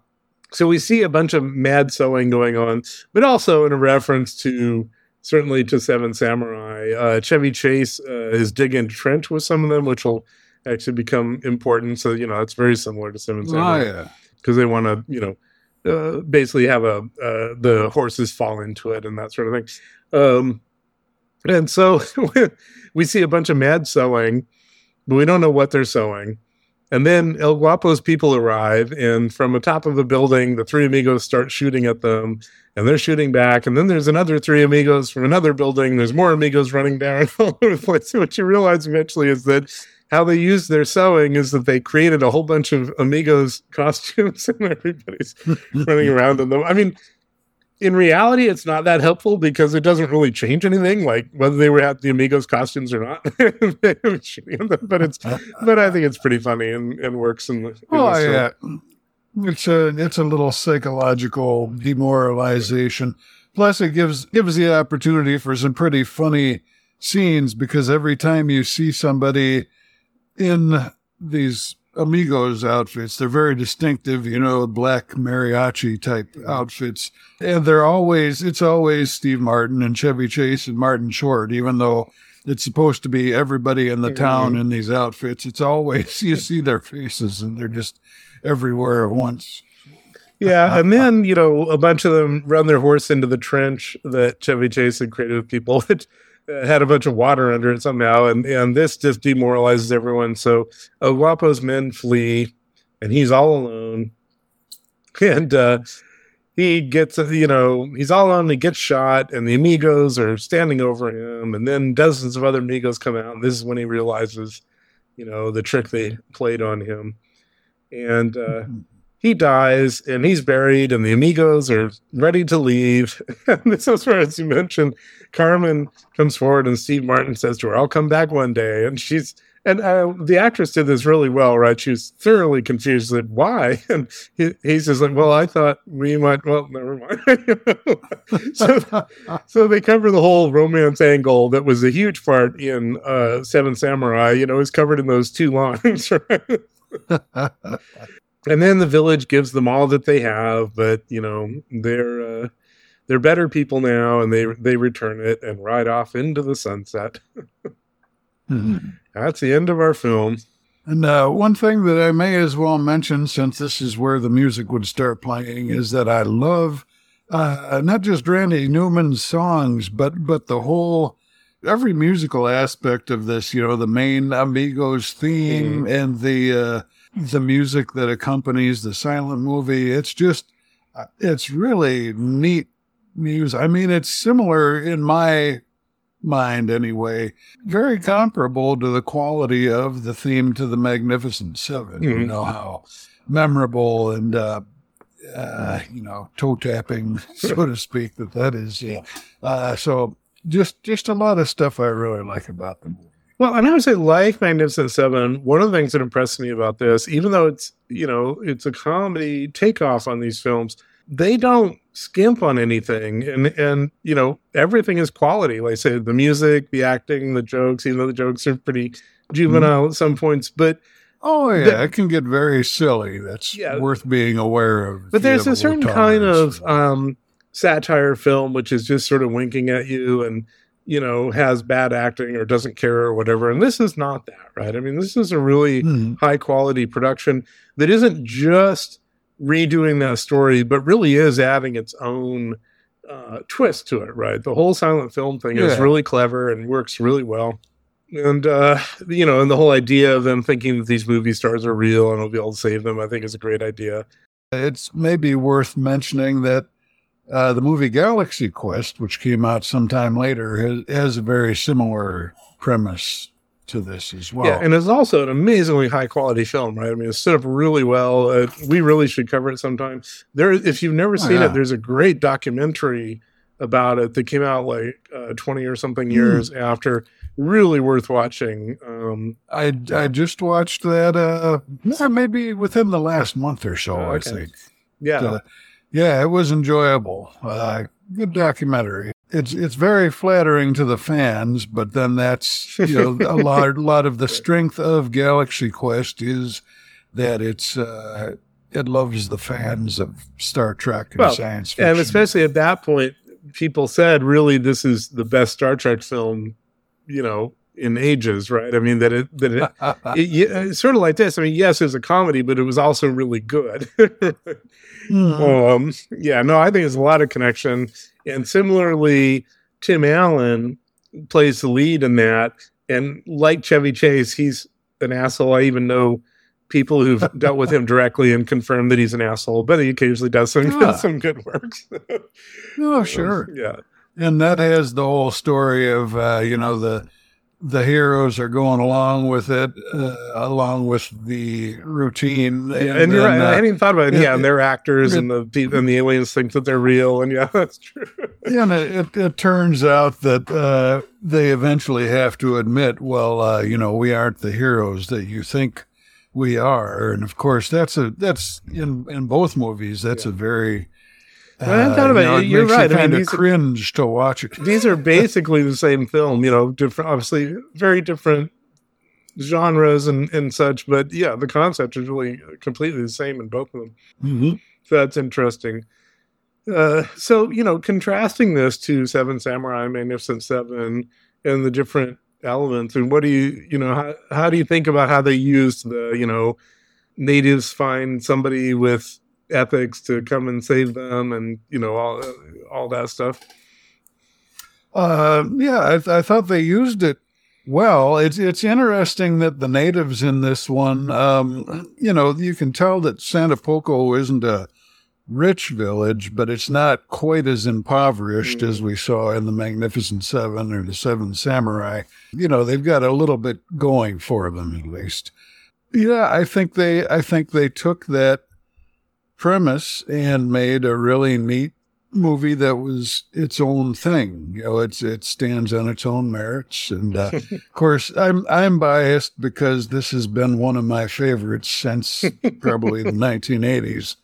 [SPEAKER 2] So we see a bunch of mad sewing going on, but also in a reference to certainly to Seven Samurai. Uh, Chevy Chase uh, is digging trench with some of them, which will actually become important. So you know, it's very similar to Seven
[SPEAKER 3] Oh
[SPEAKER 2] Samurai
[SPEAKER 3] yeah.
[SPEAKER 2] because they want to, you know, uh, basically have a uh, the horses fall into it and that sort of thing. Um, and so we see a bunch of mad sewing, but we don't know what they're sewing. And then El Guapo's people arrive, and from the top of the building, the three amigos start shooting at them, and they're shooting back. And then there's another three amigos from another building. There's more amigos running down all over the place. What you realize eventually is that how they use their sewing is that they created a whole bunch of amigos costumes, and everybody's running around in them. I mean, in reality, it's not that helpful because it doesn't really change anything, like whether they were at the amigos costumes or not. They were shooting at them, but it's but I think it's pretty funny and, and works in the. In
[SPEAKER 3] Oh yeah. It's a it's a little psychological demoralization. Plus, it gives gives the opportunity for some pretty funny scenes because every time you see somebody in these amigos outfits, they're very distinctive. You know, black mariachi type outfits, and they're always it's always Steve Martin and Chevy Chase and Martin Short, even though. It's supposed to be everybody in the town in these outfits. It's always you see their faces and they're just everywhere at once.
[SPEAKER 2] Yeah, and then you know a bunch of them run their horse into the trench that Chevy Chase had created with people uh, had a bunch of water under it somehow, and and this just demoralizes everyone. So uh, Guapo's men flee, and he's all alone, and uh, he gets uh, you know he's all alone. He gets shot, and the amigos are standing over him, and then dozens of other amigos come out, and this is when he realizes, you know, the trick they played on him, and. uh he dies and he's buried and the amigos are ready to leave. And this is where as you mentioned carmen comes forward and steve martin says to her i'll come back one day. And she's and uh, the actress did this really well right? She was thoroughly confused that why? And he, he says like well i thought we might well never mind. So, so they cover the whole romance angle that was a huge part in uh, seven samurai you know is covered in those two lines right and then the village gives them all that they have but you know they're uh, they're better people now and they they return it and ride off into the sunset. That's the end of our film.
[SPEAKER 3] And uh, one thing that I may as well mention, since this is where the music would start playing, is that I love uh, not just Randy Newman's songs, but but the whole every musical aspect of this. You know, the main Amigos theme and the uh, the music that accompanies the silent movie. It's just uh, it's really neat music. I mean, it's similar in my mind anyway, very comparable to the quality of the theme to the Magnificent 7 You
[SPEAKER 2] Mhm.
[SPEAKER 3] know how memorable and uh, uh, you know toe tapping, so to speak, that that is. Yeah. Uh, so just just a lot of stuff I really like about the movie.
[SPEAKER 2] Well, and I would say, like Magnificent Seven, one of the things that impressed me about this, even though it's you know it's a comedy takeoff on these films, they don't skimp on anything, and and you know everything is quality. Like I say, the music, the acting, the jokes. Even though the jokes are pretty juvenile at some points, but
[SPEAKER 3] Oh yeah, it can get very silly. That's
[SPEAKER 2] Yeah.
[SPEAKER 3] worth being aware of.
[SPEAKER 2] but there's a certain kind of um, satire film which is just sort of winking at you and you know has bad acting or doesn't care or whatever. And this is not that right? I mean this is a really
[SPEAKER 3] Hmm.
[SPEAKER 2] high quality production that isn't just redoing that story but really is adding its own uh, twist to it right? The whole silent film thing is really clever and works really well. And uh, you know and the whole idea of them thinking that these movie stars are real and will be able to save them i think is a great idea.
[SPEAKER 3] It's maybe worth mentioning that uh, the movie Galaxy Quest, which came out sometime later, has, has a very similar premise to this as well.
[SPEAKER 2] Yeah, and it's also an amazingly high quality film, right? I mean, it's set up really well. Uh, we really should cover it sometime. There, if you've never
[SPEAKER 3] Oh,
[SPEAKER 2] seen
[SPEAKER 3] yeah.
[SPEAKER 2] it, there's a great documentary about it that came out like uh, 20 or something years after. Really worth watching. Um,
[SPEAKER 3] I, I just watched that uh, maybe within the last month or so,
[SPEAKER 2] Oh,
[SPEAKER 3] I think.
[SPEAKER 2] yeah,
[SPEAKER 3] Uh, yeah, it was enjoyable. Uh, good documentary. It's it's very flattering to the fans, but then that's you know a lot a lot of the strength of Galaxy Quest is that it's uh, it loves the fans of Star Trek and
[SPEAKER 2] Well,
[SPEAKER 3] science fiction.
[SPEAKER 2] and especially at that point, people said, "Really, this is the best Star Trek film, you know, in ages." Right? I mean, that it that it, it, yeah, it's sort of like this. I mean, yes, it was a comedy, but it was also really good.
[SPEAKER 3] Hmm.
[SPEAKER 2] Um, yeah, no, I think there's a lot of connection. And similarly, Tim Allen plays the lead in that. And like Chevy Chase, he's an asshole. I even know people who've dealt with him directly and confirmed that he's an asshole, but he occasionally does some,
[SPEAKER 3] Ah.
[SPEAKER 2] some good works.
[SPEAKER 3] oh, sure.
[SPEAKER 2] Yeah.
[SPEAKER 3] And that has the whole story of uh, you know the the heroes are going along with it, uh, along with the routine.
[SPEAKER 2] And, you're right.
[SPEAKER 3] uh,
[SPEAKER 2] I hadn't even thought about it.
[SPEAKER 3] it-
[SPEAKER 2] Yeah, and they're actors,
[SPEAKER 3] it-
[SPEAKER 2] and the and the aliens think that they're real, and yeah, that's true.
[SPEAKER 3] Yeah, and it, it, it turns out that uh, they eventually have to admit, well, uh, you know, we aren't the heroes that you think we are, and of course, that's a that's in in both movies. That's a very. Uh,
[SPEAKER 2] I hadn't thought about it. You're
[SPEAKER 3] makes
[SPEAKER 2] right. I mean,
[SPEAKER 3] kind of
[SPEAKER 2] these are-
[SPEAKER 3] cringe to watch it.
[SPEAKER 2] these are basically the same film, you know, different, obviously very different genres and, and such, but yeah, the concept is really completely the same in both of them.
[SPEAKER 3] Mhm.
[SPEAKER 2] So that's interesting. Uh, so, you know, contrasting this to Seven Samurai, Magnificent Seven, and the different elements, and what do you, you know, how, how do you think about how they used the, you know, natives find somebody with ethics to come and save them and, you know, all, all that stuff?
[SPEAKER 3] Uh, yeah, I, th- I thought they used it well. It's it's interesting that the natives in this one, um, you know, you can tell that Santa Poco isn't a rich village, but it's not quite as impoverished as we saw in the Magnificent Seven or the Seven Samurai. You know, they've got a little bit going for them at least. Yeah, I think they I think they took that premise and made a really neat movie that was its own thing. You know, it's it stands on its own merits, and uh, of course, I'm I'm biased because this has been one of my favorites since probably the 1980s.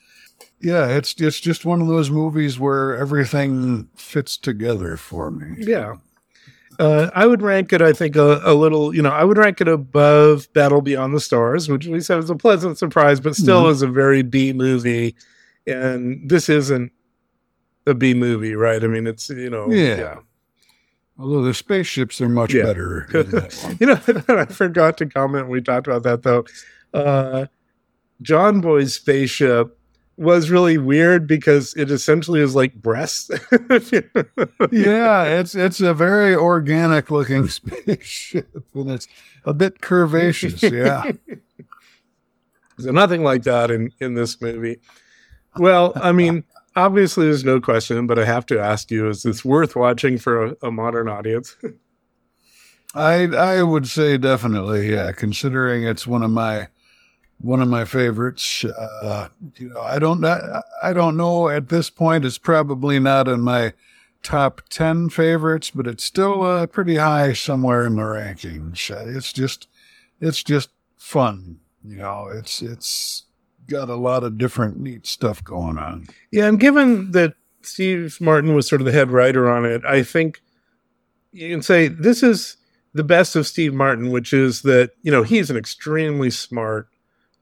[SPEAKER 3] Yeah, it's it's just one of those movies where everything fits together for me.
[SPEAKER 2] Yeah. Uh, I would rank it, I think, a, a little, you know, I would rank it above Battle Beyond the Stars, which we said was a pleasant surprise, but still
[SPEAKER 3] Mhm.
[SPEAKER 2] is a very B movie. And this isn't a B movie, right? I mean, it's, you know,
[SPEAKER 3] Yeah. Although the spaceships are much
[SPEAKER 2] Yeah.
[SPEAKER 3] better. in that one.
[SPEAKER 2] You know, I forgot to comment. We talked about that though. Uh, John Boy's spaceship was really weird because it essentially is like breasts.
[SPEAKER 3] yeah, it's it's a very organic looking spaceship, and it's a bit curvaceous. Yeah.
[SPEAKER 2] So nothing like that in in this movie. Well, I mean, obviously there's no question, but I have to ask you: Is this worth watching for a, a modern audience?
[SPEAKER 3] I I would say definitely, yeah. Considering it's one of my one of my favorites. Uh, you know, I don't I, I don't know at this point. It's probably not in my top ten favorites, but it's still uh, pretty high somewhere in the rankings. It's just it's just fun. You know, it's it's got a lot of different neat stuff going on.
[SPEAKER 2] Yeah, and given that Steve Martin was sort of the head writer on it, I think you can say this is the best of Steve Martin, which is that, you know, he's an extremely smart,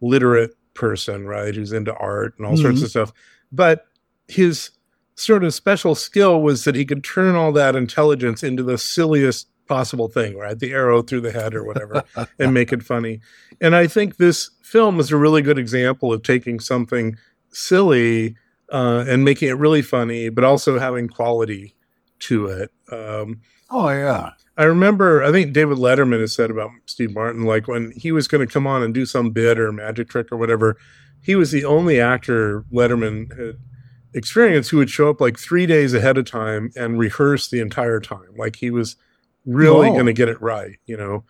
[SPEAKER 2] literate person, right? Who's into art and all sorts
[SPEAKER 3] Mhm.
[SPEAKER 2] of stuff. But his sort of special skill was that he could turn all that intelligence into the silliest possible thing, right? The arrow through the head or whatever, and make it funny. And I think this film is a really good example of taking something silly uh, and making it really funny, but also having quality to it. Um,
[SPEAKER 3] Oh yeah.
[SPEAKER 2] I remember, I think David Letterman has said about Steve Martin, like when he was going to come on and do some bit or magic trick or whatever, he was the only actor Letterman had experienced who would show up like three days ahead of time and rehearse the entire time. Like he was really going to get it right, you know?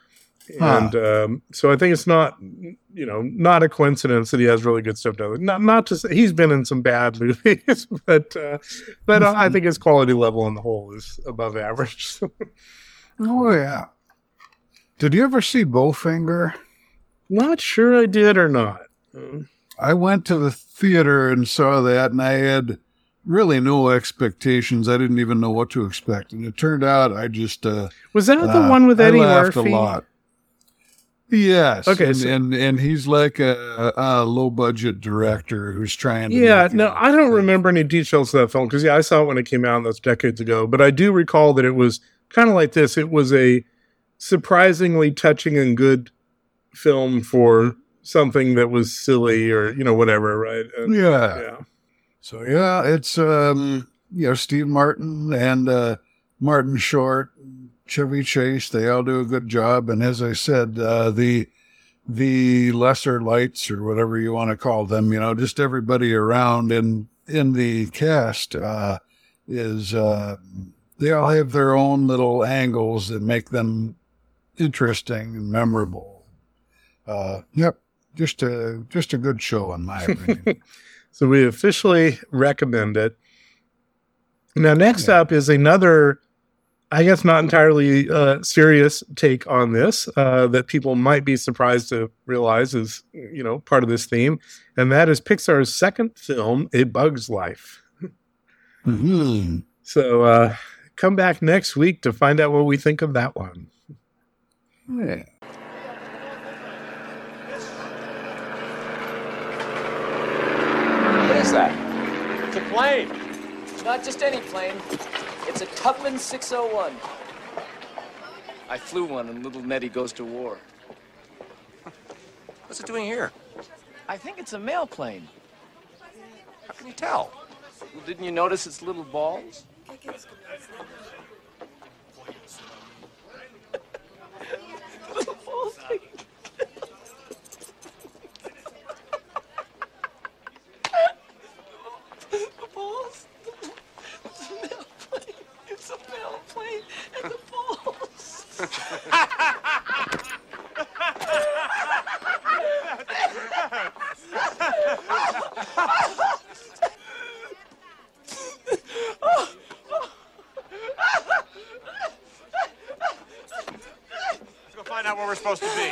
[SPEAKER 3] Huh.
[SPEAKER 2] And um, so I think it's not, you know, not a coincidence that he has really good stuff done. Not, not to say he's been in some bad movies, but, uh, but I think his quality level on the whole is above average.
[SPEAKER 3] Oh yeah. Did you ever see Bowfinger?
[SPEAKER 2] Not sure I did or not.
[SPEAKER 3] I went to the theater and saw that, and I had really no expectations. I didn't even know what to expect, and it turned out I just uh,
[SPEAKER 2] Was that the
[SPEAKER 3] uh,
[SPEAKER 2] one with
[SPEAKER 3] I
[SPEAKER 2] Eddie
[SPEAKER 3] laughed
[SPEAKER 2] Murphy?
[SPEAKER 3] a lot. Yes.
[SPEAKER 2] Okay,
[SPEAKER 3] and
[SPEAKER 2] so-
[SPEAKER 3] and, and he's like a, a low budget director who's trying to.
[SPEAKER 2] Yeah, no, I don't remember any details of that film because yeah, I saw it when it came out, and that's decades ago. But I do recall that it was kind of like this. It was a surprisingly touching and good film for something that was silly or you know whatever, right? And,
[SPEAKER 3] Yeah.
[SPEAKER 2] yeah.
[SPEAKER 3] So yeah, it's um you know Steve Martin and uh, Martin Short, Chevy Chase. They all do a good job, and as I said, uh, the the lesser lights or whatever you want to call them, you know, just everybody around in in the cast uh, is uh, they all have their own little angles that make them interesting and memorable. Uh, yep, just a just a good show in my opinion.
[SPEAKER 2] So we officially recommend it. Now, next
[SPEAKER 3] Yeah.
[SPEAKER 2] up is another, I guess, not entirely uh, serious take on this uh, that people might be surprised to realize is, you know, part of this theme, and that is Pixar's second film, A Bug's Life.
[SPEAKER 3] hmm
[SPEAKER 2] So uh, come back next week to find out what we think of that one.
[SPEAKER 3] Yeah.
[SPEAKER 4] What is that?
[SPEAKER 1] It's a plane.
[SPEAKER 4] Not just any plane. It's a Tubman 601. I flew one and little Neddy goes to war.
[SPEAKER 5] What's it doing here?
[SPEAKER 4] I think it's a mail plane.
[SPEAKER 5] How can you tell?
[SPEAKER 4] Well, didn't you notice its little balls? Little balls. the balls. It's a mail plane. It's a mail plane and the balls.
[SPEAKER 1] Let's go find out where we're supposed to be.